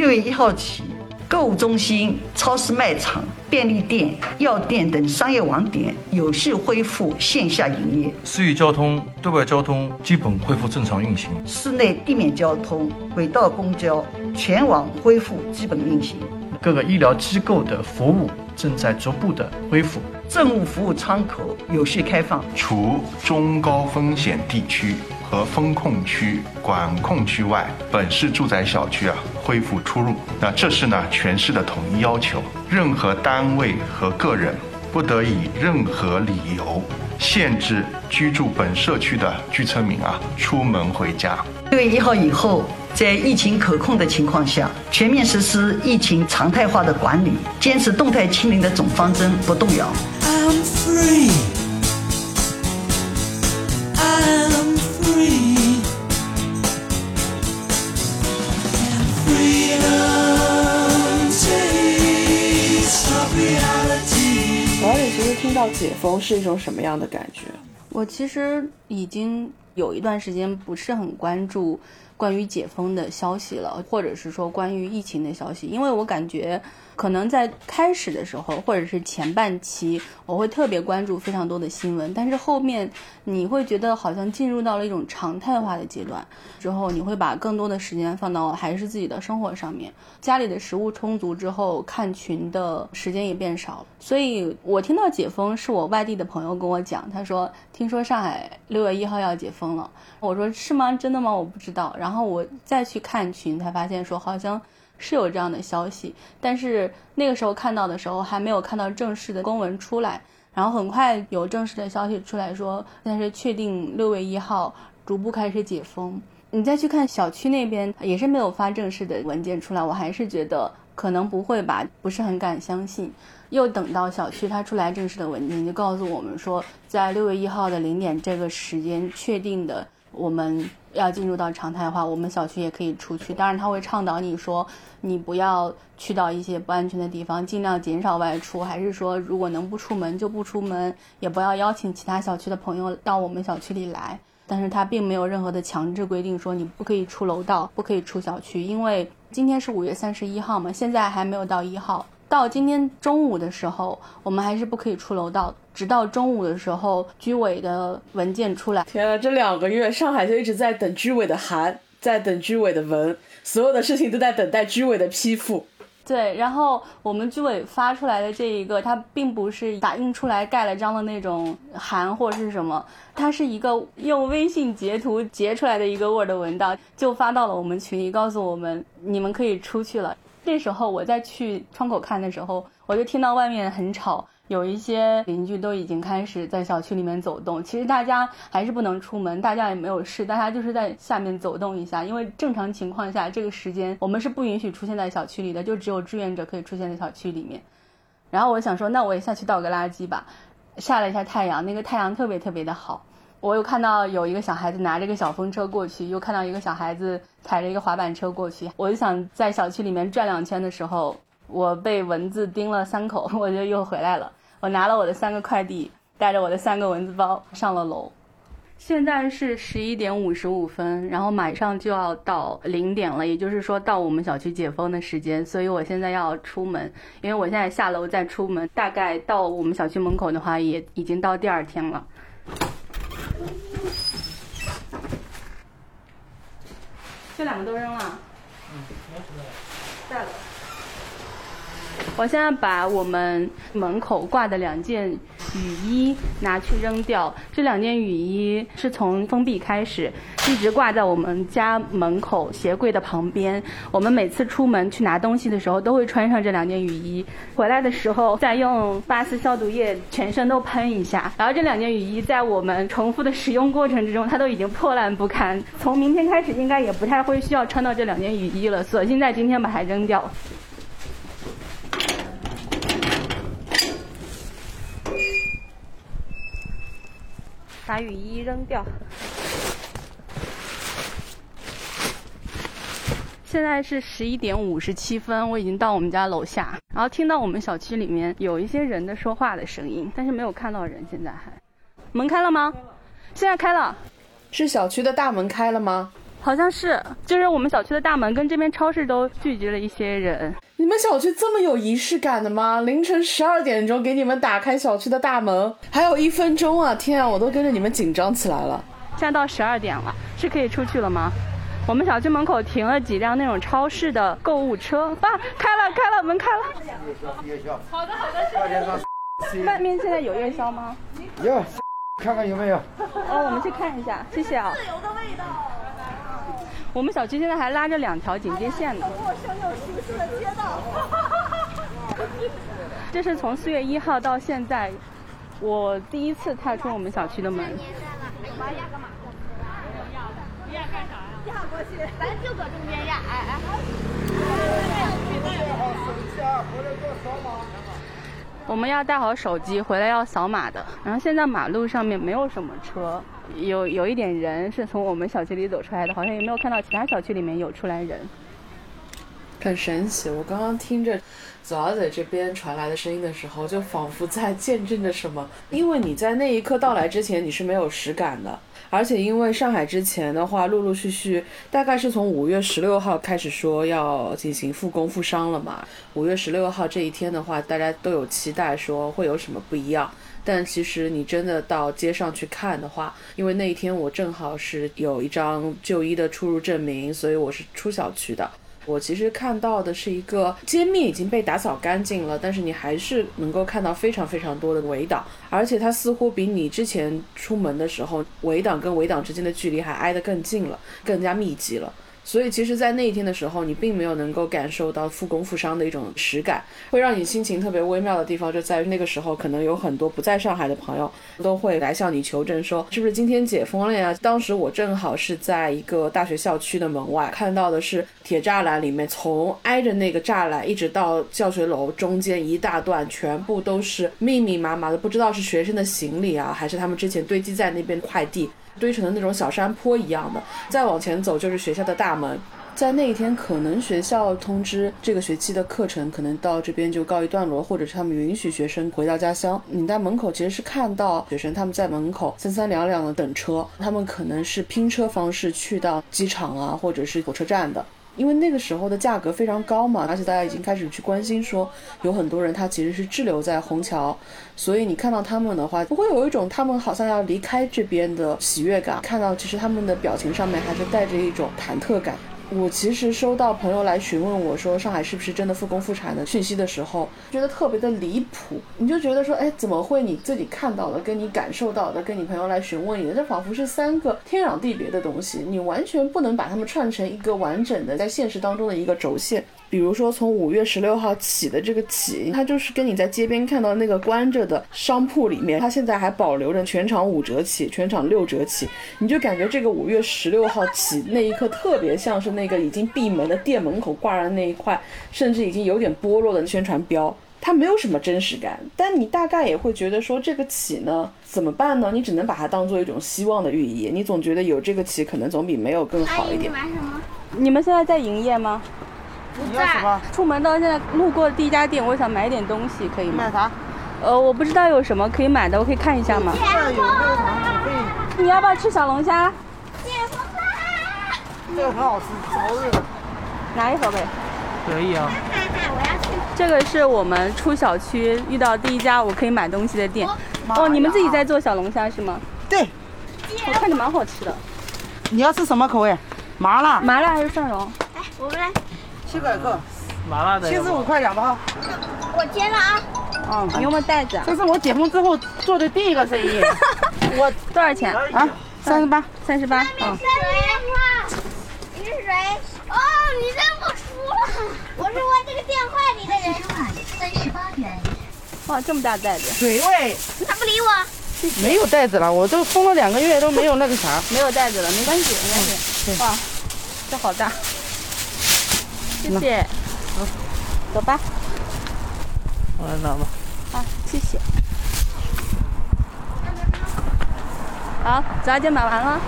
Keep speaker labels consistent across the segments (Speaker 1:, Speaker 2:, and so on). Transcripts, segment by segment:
Speaker 1: 六月一号起，购物中心、超市卖场、便利店、药店等商业网点有序恢复线下营业，
Speaker 2: 市域交通、对外交通基本恢复正常运行，
Speaker 1: 市内地面交通、轨道公交全网恢复基本运行。
Speaker 3: 各个医疗机构的服务正在逐步的恢复，
Speaker 1: 政务服务窗口有序开放，
Speaker 4: 除中高风险地区和风控区、管控区外，本市住宅小区啊恢复出入。那这是呢全市的统一要求，任何单位和个人不得以任何理由限制居住本社区的居村民啊出门回家。
Speaker 1: 六月一号以后。在疫情可控的情况下，全面实施疫情常态化的管理，坚持动态清零的总方针不动摇。
Speaker 5: 老要解封是一种什么样的感觉？
Speaker 6: 我其实已经有一段时间不是很关注。关于解封的消息了，或者是说关于疫情的消息，因为我感觉。可能在开始的时候，或者是前半期，我会特别关注非常多的新闻，但是后面你会觉得好像进入到了一种常态化的阶段，之后你会把更多的时间放到还是自己的生活上面，家里的食物充足之后，看群的时间也变少了。所以我听到解封是我外地的朋友跟我讲，他说听说上海六月一号要解封了，我说是吗？真的吗？我不知道。然后然后我再去看群，才发现说好像。是有这样的消息，但是那个时候看到的时候还没有看到正式的公文出来，然后很快有正式的消息出来说，但是确定六月一号逐步开始解封。你再去看小区那边也是没有发正式的文件出来，我还是觉得可能不会吧，不是很敢相信。又等到小区它出来正式的文件，就告诉我们说，在六月一号的零点这个时间确定的，我们要进入到常态化，我们小区也可以出去。当然他会倡导你说。你不要去到一些不安全的地方，尽量减少外出。还是说，如果能不出门就不出门，也不要邀请其他小区的朋友到我们小区里来。但是他并没有任何的强制规定说你不可以出楼道，不可以出小区。因为今天是五月三十一号嘛，现在还没有到一号。到今天中午的时候，我们还是不可以出楼道，直到中午的时候居委的文件出来。
Speaker 5: 天啊，这两个月上海就一直在等居委的函，在等居委的文。所有的事情都在等待居委的批复，
Speaker 6: 对。然后我们居委发出来的这一个，它并不是打印出来盖了章的那种函或是什么，它是一个用微信截图截出来的一个 Word 文档，就发到了我们群里，告诉我们你们可以出去了。那时候我在去窗口看的时候，我就听到外面很吵。有一些邻居都已经开始在小区里面走动，其实大家还是不能出门，大家也没有事，大家就是在下面走动一下，因为正常情况下这个时间我们是不允许出现在小区里的，就只有志愿者可以出现在小区里面。然后我想说，那我也下去倒个垃圾吧。晒了一下太阳，那个太阳特别特别的好。我又看到有一个小孩子拿着个小风车过去，又看到一个小孩子踩着一个滑板车过去。我就想在小区里面转两圈的时候，我被蚊子叮了三口，我就又回来了。我拿了我的三个快递，带着我的三个蚊子包上了楼。现在是十一点五十五分，然后马上就要到零点了，也就是说到我们小区解封的时间。所以我现在要出门，因为我现在下楼再出门，大概到我们小区门口的话，也已经到第二天了。这两个都扔了。嗯，带了。我现在把我们门口挂的两件雨衣拿去扔掉。这两件雨衣是从封闭开始，一直挂在我们家门口鞋柜的旁边。我们每次出门去拿东西的时候，都会穿上这两件雨衣。回来的时候再用八四消毒液全身都喷一下。然后这两件雨衣在我们重复的使用过程之中，它都已经破烂不堪。从明天开始，应该也不太会需要穿到这两件雨衣了。索性在今天把它扔掉。把雨衣扔掉。现在是十一点五十七分，我已经到我们家楼下，然后听到我们小区里面有一些人的说话的声音，但是没有看到人。现在还门开了吗？现在开了，
Speaker 5: 是小区的大门开了吗？
Speaker 6: 好像是，就是我们小区的大门跟这边超市都聚集了一些人。
Speaker 5: 你们小区这么有仪式感的吗？凌晨十二点钟给你们打开小区的大门，还有一分钟啊！天啊，我都跟着你们紧张起来了。
Speaker 6: 现在到十二点了，是可以出去了吗？我们小区门口停了几辆那种超市的购物车，啊，开了开了，门开了。好的好的，外面现在有夜宵吗？
Speaker 7: 有，看看有没有。
Speaker 6: 哦，我们去看一下，谢谢啊。自由的味道。我们小区现在还拉着两条警戒线呢。陌生又熟悉的街道。这是从四月一号到现在，我第一次踏出我们小区的门。压干啥呀？压过去，咱就搁中间压，哎哎。我们要带好手机回来要扫码的。然后现在马路上面没有什么车，有有一点人是从我们小区里走出来的，好像也没有看到其他小区里面有出来人。
Speaker 5: 很神奇，我刚刚听着左小姐这边传来的声音的时候，就仿佛在见证着什么。因为你在那一刻到来之前，你是没有实感的。而且因为上海之前的话，陆陆续续大概是从五月十六号开始说要进行复工复商了嘛。五月十六号这一天的话，大家都有期待说会有什么不一样。但其实你真的到街上去看的话，因为那一天我正好是有一张就医的出入证明，所以我是出小区的。我其实看到的是一个街面已经被打扫干净了，但是你还是能够看到非常非常多的围挡，而且它似乎比你之前出门的时候围挡跟围挡之间的距离还挨得更近了，更加密集了。所以其实，在那一天的时候，你并没有能够感受到复工复商的一种实感，会让你心情特别微妙的地方就在于那个时候，可能有很多不在上海的朋友都会来向你求证，说是不是今天解封了呀？当时我正好是在一个大学校区的门外，看到的是铁栅栏里面，从挨着那个栅栏一直到教学楼中间一大段，全部都是密密麻麻的，不知道是学生的行李啊，还是他们之前堆积在那边快递。堆成的那种小山坡一样的，再往前走就是学校的大门。在那一天，可能学校通知这个学期的课程可能到这边就告一段落，或者是他们允许学生回到家乡。你在门口其实是看到学生他们在门口三三两两的等车，他们可能是拼车方式去到机场啊，或者是火车站的。因为那个时候的价格非常高嘛，而且大家已经开始去关心说，有很多人他其实是滞留在虹桥，所以你看到他们的话，不会有一种他们好像要离开这边的喜悦感。看到其实他们的表情上面还是带着一种忐忑感。我其实收到朋友来询问我说上海是不是真的复工复产的讯息的时候，觉得特别的离谱。你就觉得说，哎，怎么会你自己看到的、跟你感受到的、跟你朋友来询问你的，这仿佛是三个天壤地别的东西，你完全不能把它们串成一个完整的在现实当中的一个轴线。比如说，从五月十六号起的这个起，它就是跟你在街边看到那个关着的商铺里面，它现在还保留着全场五折起，全场六折起，你就感觉这个五月十六号起那一刻特别像是那个已经闭门的店门口挂着那一块，甚至已经有点剥落的宣传标，它没有什么真实感。但你大概也会觉得说，这个起呢怎么办呢？你只能把它当做一种希望的寓意，你总觉得有这个起可能总比没有更好一点。
Speaker 6: 买什么？你们现在在营业吗？
Speaker 7: 你要什么？
Speaker 6: 出门到现在路过第一家店，我想买点东西，可以吗？
Speaker 7: 买啥？
Speaker 6: 呃，我不知道有什么可以买的，我可以看一下吗？你要不要吃小龙虾？
Speaker 7: 这个很好吃，超热。
Speaker 6: 拿一盒呗。
Speaker 7: 可以啊。
Speaker 6: 这个是我们出小区遇到第一家我可以买东西的店。哦，你们自己在做小龙虾是吗？
Speaker 7: 对。
Speaker 6: 我看着蛮好吃的。
Speaker 7: 你要吃什么口味？麻辣。
Speaker 6: 麻辣还是蒜蓉？
Speaker 8: 来，我们来。
Speaker 7: 七百克，
Speaker 3: 麻辣的，
Speaker 7: 七十五块两包。
Speaker 8: 我接了啊。
Speaker 6: 嗯，你有没有袋子？
Speaker 7: 这是我解封之后做的第一个生意。
Speaker 6: 我多少钱
Speaker 7: 啊？三十八，
Speaker 6: 三十八。
Speaker 8: 嗯。你是谁？哦，你认不出了。我是问这个电话里的人。三十八元。
Speaker 6: 哇，这么大袋子。
Speaker 7: 水位。
Speaker 8: 你咋不理我？
Speaker 7: 没有袋子了，我都封了两个月都没有那个啥。
Speaker 6: 没有袋子了，没关系，没关系。哇，这好大。谢谢，好，走吧。
Speaker 7: 我来拿吧。
Speaker 6: 啊，谢谢。好，早点买完了。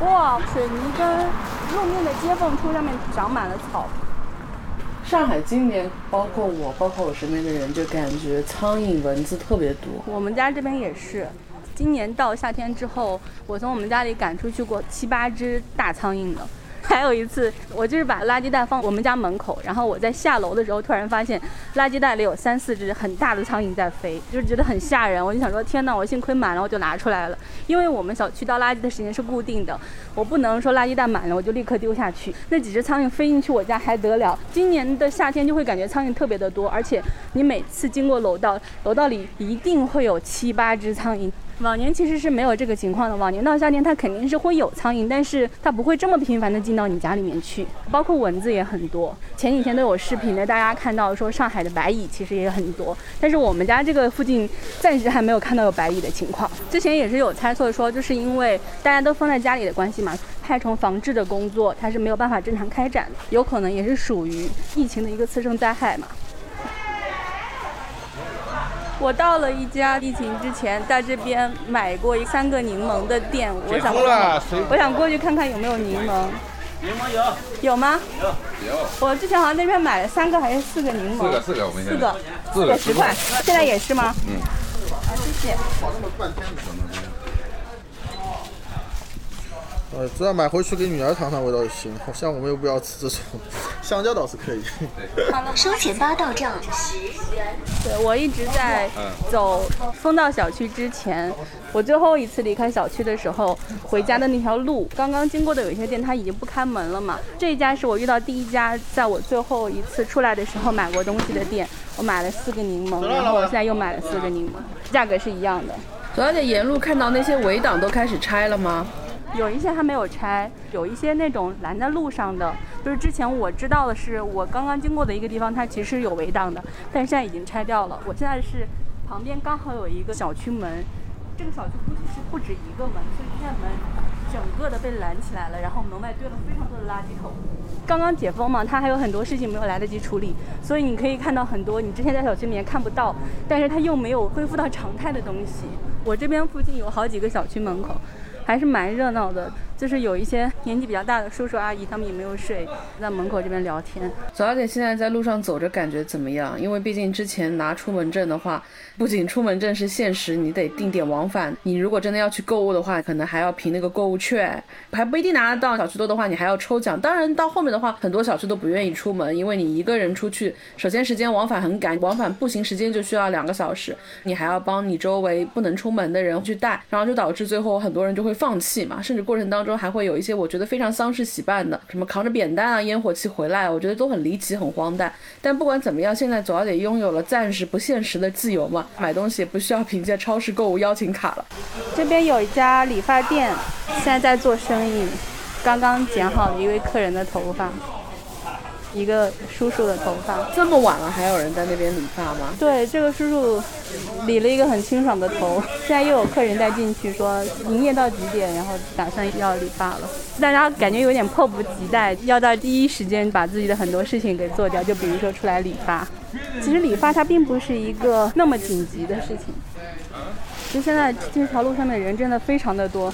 Speaker 6: 哇，水泥跟路面的接缝处上面长满了草。
Speaker 5: 上海今年，包括我，包括我身边的人，就感觉苍蝇蚊子特别多。
Speaker 6: 我们家这边也是。今年到夏天之后，我从我们家里赶出去过七八只大苍蝇了。还有一次，我就是把垃圾袋放我们家门口，然后我在下楼的时候，突然发现垃圾袋里有三四只很大的苍蝇在飞，就是觉得很吓人。我就想说，天哪！我幸亏满了，我就拿出来了。因为我们小区倒垃圾的时间是固定的，我不能说垃圾袋满了我就立刻丢下去。那几只苍蝇飞进去我家还得了？今年的夏天就会感觉苍蝇特别的多，而且你每次经过楼道，楼道里一定会有七八只苍蝇。往年其实是没有这个情况的，往年到夏天它肯定是会有苍蝇，但是它不会这么频繁的进到你家里面去，包括蚊子也很多。前几天都有视频的，大家看到说上海的白蚁其实也很多，但是我们家这个附近暂时还没有看到有白蚁的情况。之前也是有猜测说，就是因为大家都封在家里的关系嘛，害虫防治的工作它是没有办法正常开展的，有可能也是属于疫情的一个次生灾害嘛。我到了一家疫情之前在这边买过一三个柠檬的店，我想我想过去看看有没有柠檬。
Speaker 9: 柠檬有
Speaker 6: 有吗？
Speaker 9: 有有。
Speaker 6: 我之前好像那边买了三个还是四个柠檬？
Speaker 9: 四个四个，我们
Speaker 6: 四个
Speaker 9: 四个
Speaker 6: 十块，现在也是吗？
Speaker 9: 嗯。
Speaker 6: 好，谢谢。
Speaker 10: 呃，主要买回去给女儿尝尝味道就行。好像我们又不要吃这种，香蕉倒是可以。
Speaker 6: 好了，收钱吧，到账十元。对，我一直在走风道小区之前，我最后一次离开小区的时候，回家的那条路，刚刚经过的有一些店，它已经不开门了嘛。这一家是我遇到第一家，在我最后一次出来的时候买过东西的店，我买了四个柠檬，然后我现在又买了四个柠檬，价格是一样的。
Speaker 5: 左小姐沿路看到那些围挡都开始拆了吗？
Speaker 6: 有一些还没有拆，有一些那种拦在路上的，就是之前我知道的是，我刚刚经过的一个地方，它其实有围挡的，但是现在已经拆掉了。我现在是旁边刚好有一个小区门，这个小区估计是不止一个门，所以现在门整个的被拦起来了，然后门外堆了非常多的垃圾桶。刚刚解封嘛，它还有很多事情没有来得及处理，所以你可以看到很多你之前在小区里面看不到，但是它又没有恢复到常态的东西。我这边附近有好几个小区门口。还是蛮热闹的，就是有一些年纪比较大的叔叔阿姨，他们也没有睡，在门口这边聊天。
Speaker 5: 左小姐现在在路上走着，感觉怎么样？因为毕竟之前拿出门证的话，不仅出门证是现实，你得定点往返。你如果真的要去购物的话，可能还要凭那个购物券，还不一定拿得到。小区多的话，你还要抽奖。当然到后面的话，很多小区都不愿意出门，因为你一个人出去，首先时间往返很赶，往返步行时间就需要两个小时，你还要帮你周围不能出门的人去带，然后就导致最后很多人就会。放弃嘛，甚至过程当中中还会有一些我觉得非常丧事喜办的，什么扛着扁担啊、烟火气回来，我觉得都很离奇、很荒诞。但不管怎么样，现在总要得拥有了暂时不现实的自由嘛，买东西也不需要凭借超市购物邀请卡了。
Speaker 6: 这边有一家理发店，现在在做生意，刚刚剪好了一位客人的头发。一个叔叔的头发，
Speaker 5: 这么晚了还有人在那边理发吗？
Speaker 6: 对，这个叔叔理了一个很清爽的头。现在又有客人在进去说营业到几点，然后打算要理发了。大家感觉有点迫不及待，要在第一时间把自己的很多事情给做掉，就比如说出来理发。其实理发它并不是一个那么紧急的事情。就现在这条路上面人真的非常的多。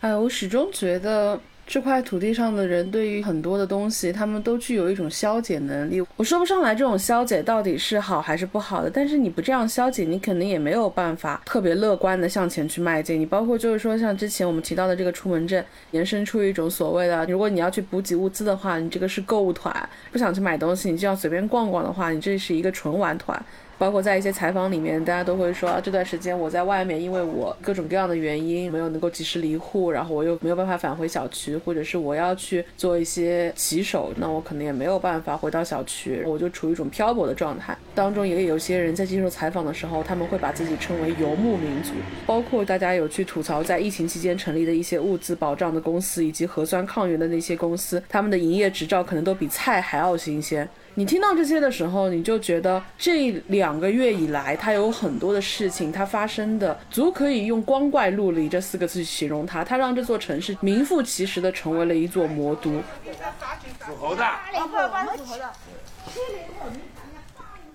Speaker 5: 哎，我始终觉得。这块土地上的人对于很多的东西，他们都具有一种消解能力。我说不上来这种消解到底是好还是不好的，但是你不这样消解，你肯定也没有办法特别乐观的向前去迈进。你包括就是说，像之前我们提到的这个出门证，延伸出一种所谓的，如果你要去补给物资的话，你这个是购物团；不想去买东西，你就要随便逛逛的话，你这是一个纯玩团。包括在一些采访里面，大家都会说啊这段时间我在外面，因为我各种各样的原因没有能够及时离户，然后我又没有办法返回小区，或者是我要去做一些骑手，那我可能也没有办法回到小区，我就处于一种漂泊的状态。当中也有些人在接受采访的时候，他们会把自己称为游牧民族。包括大家有去吐槽在疫情期间成立的一些物资保障的公司，以及核酸抗原的那些公司，他们的营业执照可能都比菜还要新鲜。你听到这些的时候，你就觉得这两个月以来，它有很多的事情，它发生的足可以用光怪陆离这四个字去形容它。它让这座城市名副其实的成为了一座魔都。
Speaker 9: 属猴的。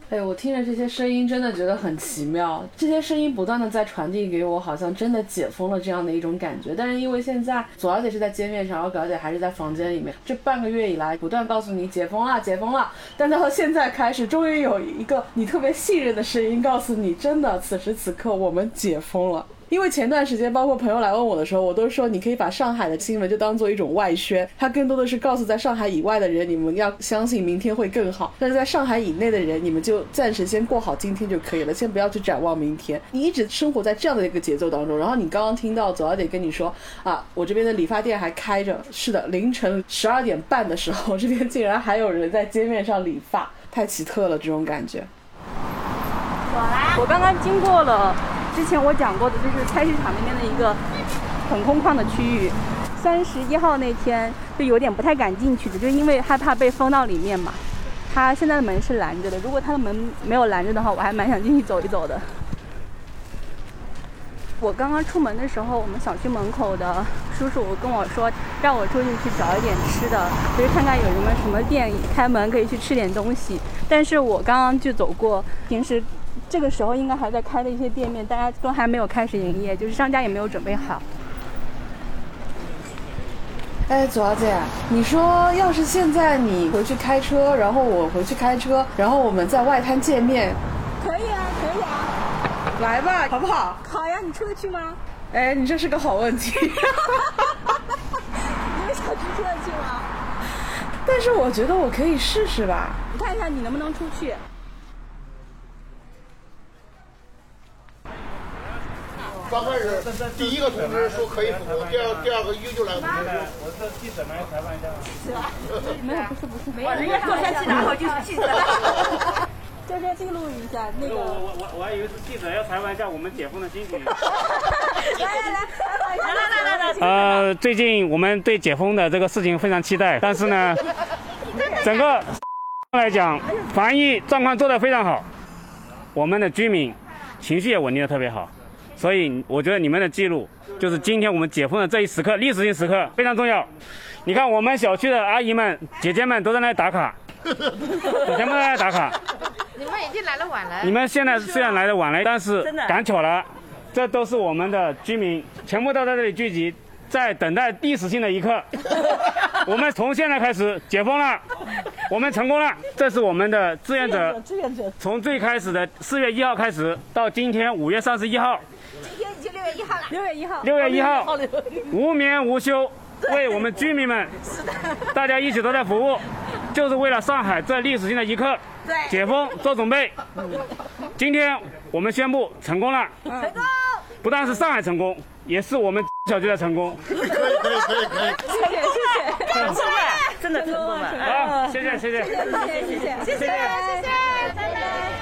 Speaker 5: 哎，我听着这些声音，真的觉得很奇妙。这些声音不断的在传递给我，好像真的解封了这样的一种感觉。但是因为现在左小姐是在街面上，然后表姐还是在房间里面，这半个月以来不断告诉你解封了，解封了。但到现在开始，终于有一个你特别信任的声音告诉你，真的此时此刻我们解封了。因为前段时间包括朋友来问我的时候，我都说你可以把上海的新闻就当做一种外宣，它更多的是告诉在上海以外的人，你们要相信明天会更好。但是在上海以内的人，你们就暂时先过好今天就可以了，先不要去展望明天。你一直生活在这样的一个节奏当中，然后你刚刚听到左小姐跟你说啊，我这边的理发店还开着，是的，凌晨十二点半的时候，这边竟然还有人在街面上理发，太奇特了，这种感觉。
Speaker 6: 我刚刚经过了之前我讲过的，就是菜市场那边的一个很空旷的区域。三十一号那天就有点不太敢进去的，就因为害怕被封到里面嘛。他现在的门是拦着的，如果他的门没有拦着的话，我还蛮想进去走一走的。我刚刚出门的时候，我们小区门口的叔叔跟我说，让我出去去找一点吃的，就是看看有什么什么店开门可以去吃点东西。但是我刚刚就走过，平时这个时候应该还在开的一些店面，大家都还没有开始营业，就是商家也没有准备好。
Speaker 5: 哎，左小姐，你说要是现在你回去开车，然后我回去开车，然后我们在外滩见面，
Speaker 6: 可以啊，可以啊，
Speaker 5: 来吧，好不好？
Speaker 6: 好呀，你出得去吗？
Speaker 5: 哎，你这是个好问题。
Speaker 6: 你们小区出得去吗？
Speaker 5: 但是我觉得我可以试试吧。
Speaker 6: 你看一下你能不能出去。
Speaker 10: 刚开始第一个通知说可以复工，第二第二个又又来个通知。
Speaker 9: 我是记者来采访一下。
Speaker 6: 是吧？没有，不是不是，没
Speaker 11: 有。人家坐下去，然后就是记者。
Speaker 6: 这边记录一下那个。
Speaker 9: 我我我我还以为是记者要采访一下我们解封的心情。
Speaker 6: 来 来来，来
Speaker 11: 来来来。
Speaker 9: 呃，最近我们对解封的这个事情非常期待，但是呢，整个来讲，防疫状况做得非常好，我们的居民情绪也稳定的特别好。所以我觉得你们的记录就是今天我们解封的这一时刻，历史性时刻非常重要。你看我们小区的阿姨们、姐姐们都在那里打卡，全部在那里打卡。
Speaker 11: 你们已经来的晚了。
Speaker 9: 你们现在虽然来的晚了，但是赶巧了，这都是我们的居民，全部都在这里聚集，在等待历史性的一刻。我们从现在开始解封了，我们成功了。这是我们的志愿者，
Speaker 6: 志愿者
Speaker 9: 从最开始的四月一号开始，到今天五月三十一号。
Speaker 11: 六月一号了。
Speaker 6: 六月一号。
Speaker 9: 无眠无休，为我们居民们，是的 大家一起都在服务，就是为了上海这历史性的一刻，对解封做准备。今天我们宣布成功了。
Speaker 11: 成功。
Speaker 9: 不但是上海成功，也是我们小区的成功。
Speaker 10: 可以可以可以可以。
Speaker 6: 谢谢谢谢。
Speaker 11: 成功了，真的成功了。
Speaker 9: 好，谢谢谢谢。
Speaker 6: 谢谢谢谢谢谢
Speaker 11: 谢谢，拜拜。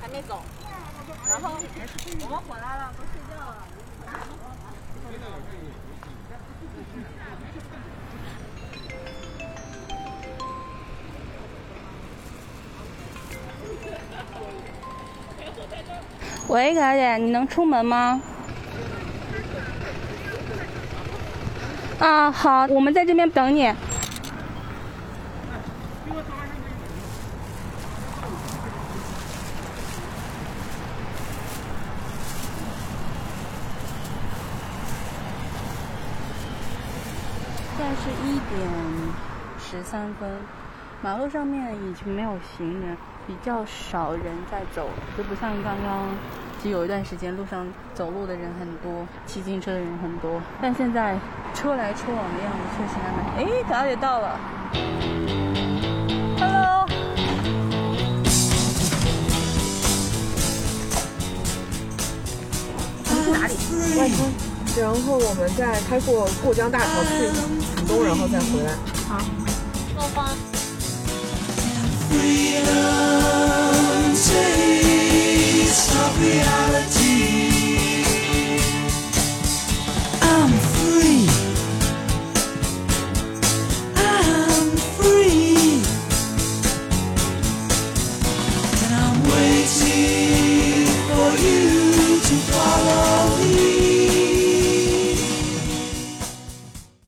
Speaker 6: 还没走，然后我们回来了，都睡觉了。喂，小姐，你能出门吗？啊，好，我们在这边等你。现在是一点十三分，马路上面已经没有行人，比较少人在走，就不像刚刚，就有一段时间路上走路的人很多，骑自行车的人很多，但现在车来车往的样子确实还蛮……哎，早也到了，Hello。你去哪里？
Speaker 5: 外滩。然后我们再开过过江大桥去浦东，然后再回来。
Speaker 6: 好，
Speaker 11: 走吧。